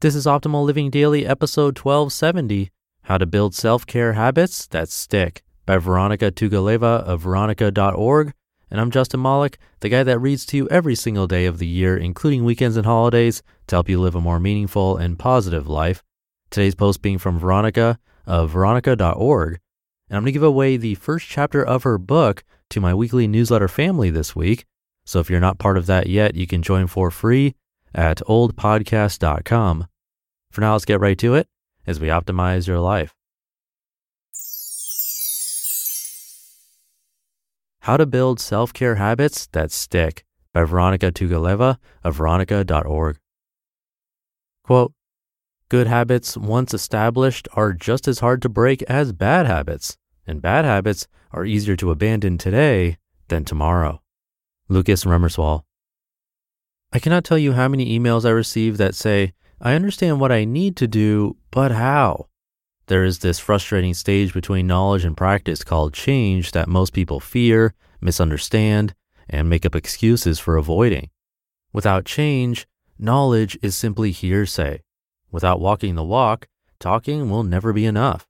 This is Optimal Living Daily, episode 1270 How to Build Self Care Habits That Stick by Vironika Tugaleva of vironika.org. And I'm Justin Malik, the guy that reads to you every single day of the year, including weekends and holidays, to help you live a more meaningful and positive life. Today's post being from Vironika of vironika.org. And I'm going to give away the first chapter of her book to my weekly newsletter family this week. So if you're not part of that yet, you can join for free at oldpodcast.com. For now, let's get right to it as we optimize your life. How to Build Self Care Habits That Stick by Vironika Tugaleva of vironika.org. Quote, Good habits, once established, are just as hard to break as bad habits, and bad habits are easier to abandon today than tomorrow. Lucas Remmerswaal. I cannot tell you how many emails I receive that say, I understand what I need to do, but how? There is this frustrating stage between knowledge and practice called change that most people fear, misunderstand, and make up excuses for avoiding. Without change, knowledge is simply hearsay. Without walking the walk, talking will never be enough.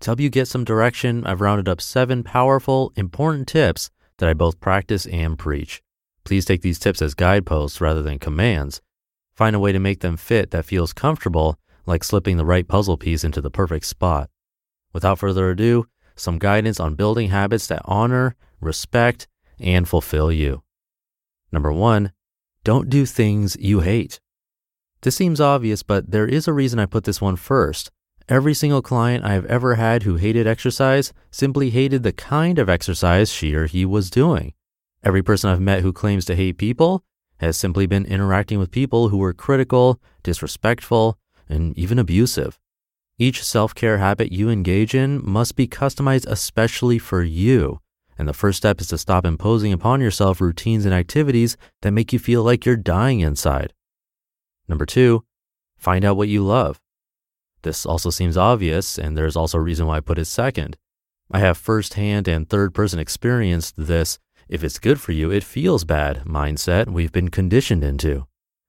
To help you get some direction, I've rounded up seven powerful, important tips that I both practice and preach. Please take these tips as guideposts rather than commands. Find a way to make them fit that feels comfortable, like slipping the right puzzle piece into the perfect spot. Without further ado, some guidance on building habits that honor, respect, and fulfill you. Number one, don't do things you hate. This seems obvious, but there is a reason I put this one first. Every single client I have ever had who hated exercise simply hated the kind of exercise she or he was doing. Every person I've met who claims to hate people has simply been interacting with people who were critical, disrespectful, and even abusive. Each self care habit you engage in must be customized especially for you. And the first step is to stop imposing upon yourself routines and activities that make you feel like you're dying inside. Number two, find out what you love. This also seems obvious, and there's also a reason why I put it second. I have firsthand and third person experienced this if it's good for you, it feels bad mindset we've been conditioned into.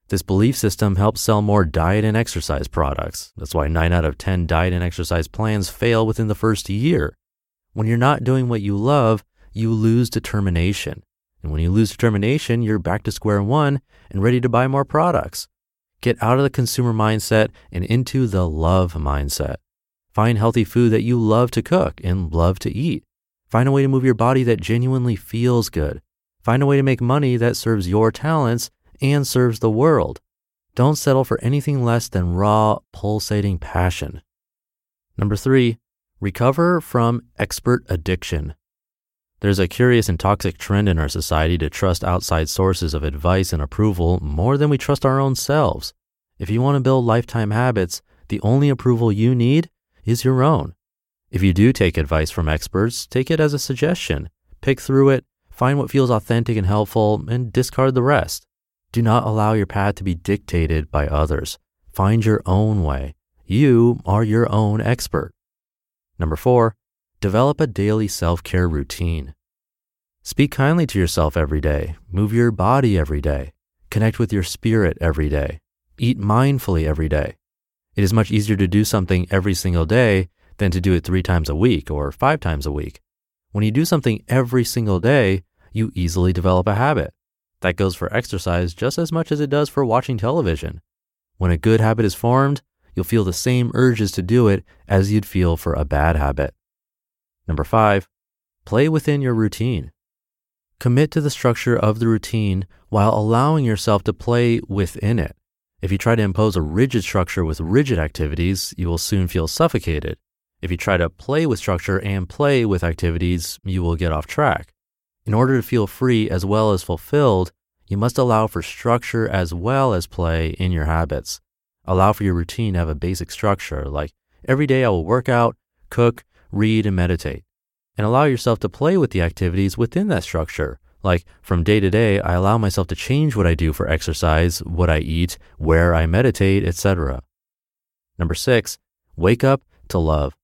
This belief system helps sell more diet and exercise products. That's why 9 out of 10 diet and exercise plans fail within the first year. When you're not doing what you love, you lose determination. And when you lose determination, you're back to square one and ready to buy more products. Get out of the consumer mindset and into the love mindset. Find healthy food that you love to cook and love to eat. Find a way to move your body that genuinely feels good. Find a way to make money that serves your talents and serves the world. Don't settle for anything less than raw, pulsating passion. Number three, recover from expert addiction. There's a curious and toxic trend in our society to trust outside sources of advice and approval more than we trust our own selves. If you want to build lifetime habits, the only approval you need is your own. If you do take advice from experts, take it as a suggestion. Pick through it, find what feels authentic and helpful, and discard the rest. Do not allow your path to be dictated by others. Find your own way. You are your own expert. Number four, develop a daily self care routine. Speak kindly to yourself every day. Move your body every day. Connect with your spirit every day. Eat mindfully every day. It is much easier to do something every single day than to do it three times a week or five times a week. When you do something every single day, you easily develop a habit. That goes for exercise just as much as it does for watching television. When a good habit is formed, you'll feel the same urges to do it as you'd feel for a bad habit. Number five, play within your routine. Commit to the structure of the routine while allowing yourself to play within it. If you try to impose a rigid structure with rigid activities, you will soon feel suffocated. If you try to play with structure and play with activities, you will get off track. In order to feel free as well as fulfilled, you must allow for structure as well as play in your habits. Allow for your routine to have a basic structure, like every day I will work out, cook, read, and meditate. And allow yourself to play with the activities within that structure. Like from day to day, I allow myself to change what I do for exercise, what I eat, where I meditate, etc. Number six, wake up to love.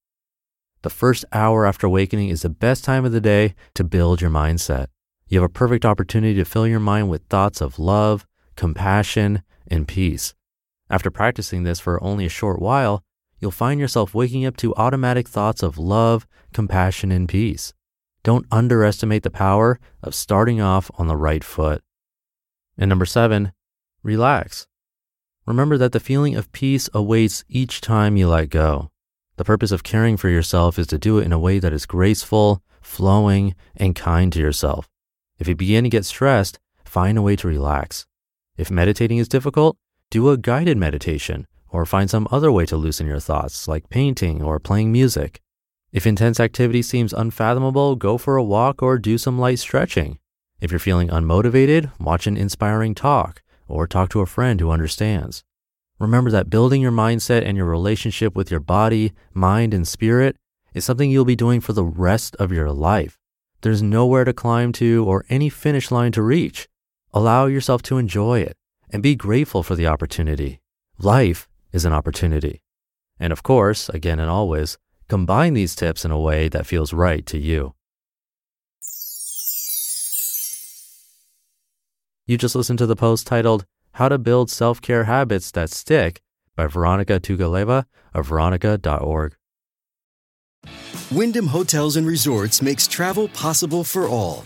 The first hour after awakening is the best time of the day to build your mindset. You have a perfect opportunity to fill your mind with thoughts of love, compassion, and peace. After practicing this for only a short while, you'll find yourself waking up to automatic thoughts of love, compassion, and peace. Don't underestimate the power of starting off on the right foot. And number seven, relax. Remember that the feeling of peace awaits each time you let go. The purpose of caring for yourself is to do it in a way that is graceful, flowing, and kind to yourself. If you begin to get stressed, find a way to relax. If meditating is difficult, do a guided meditation or find some other way to loosen your thoughts, like painting or playing music. If intense activity seems unfathomable, go for a walk or do some light stretching. If you're feeling unmotivated, watch an inspiring talk or talk to a friend who understands. Remember that building your mindset and your relationship with your body, mind, and spirit is something you'll be doing for the rest of your life. There's nowhere to climb to or any finish line to reach. Allow yourself to enjoy it and be grateful for the opportunity. Life is an opportunity. And of course, again and always, combine these tips in a way that feels right to you. You just listened to the post titled how to Build Self Care Habits That Stick by Vironika Tugaleva of vironika.org. Wyndham Hotels and Resorts makes travel possible for all.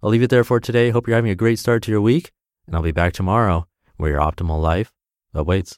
I'll leave it there for today. Hope you're having a great start to your week, and I'll be back tomorrow where your optimal life awaits.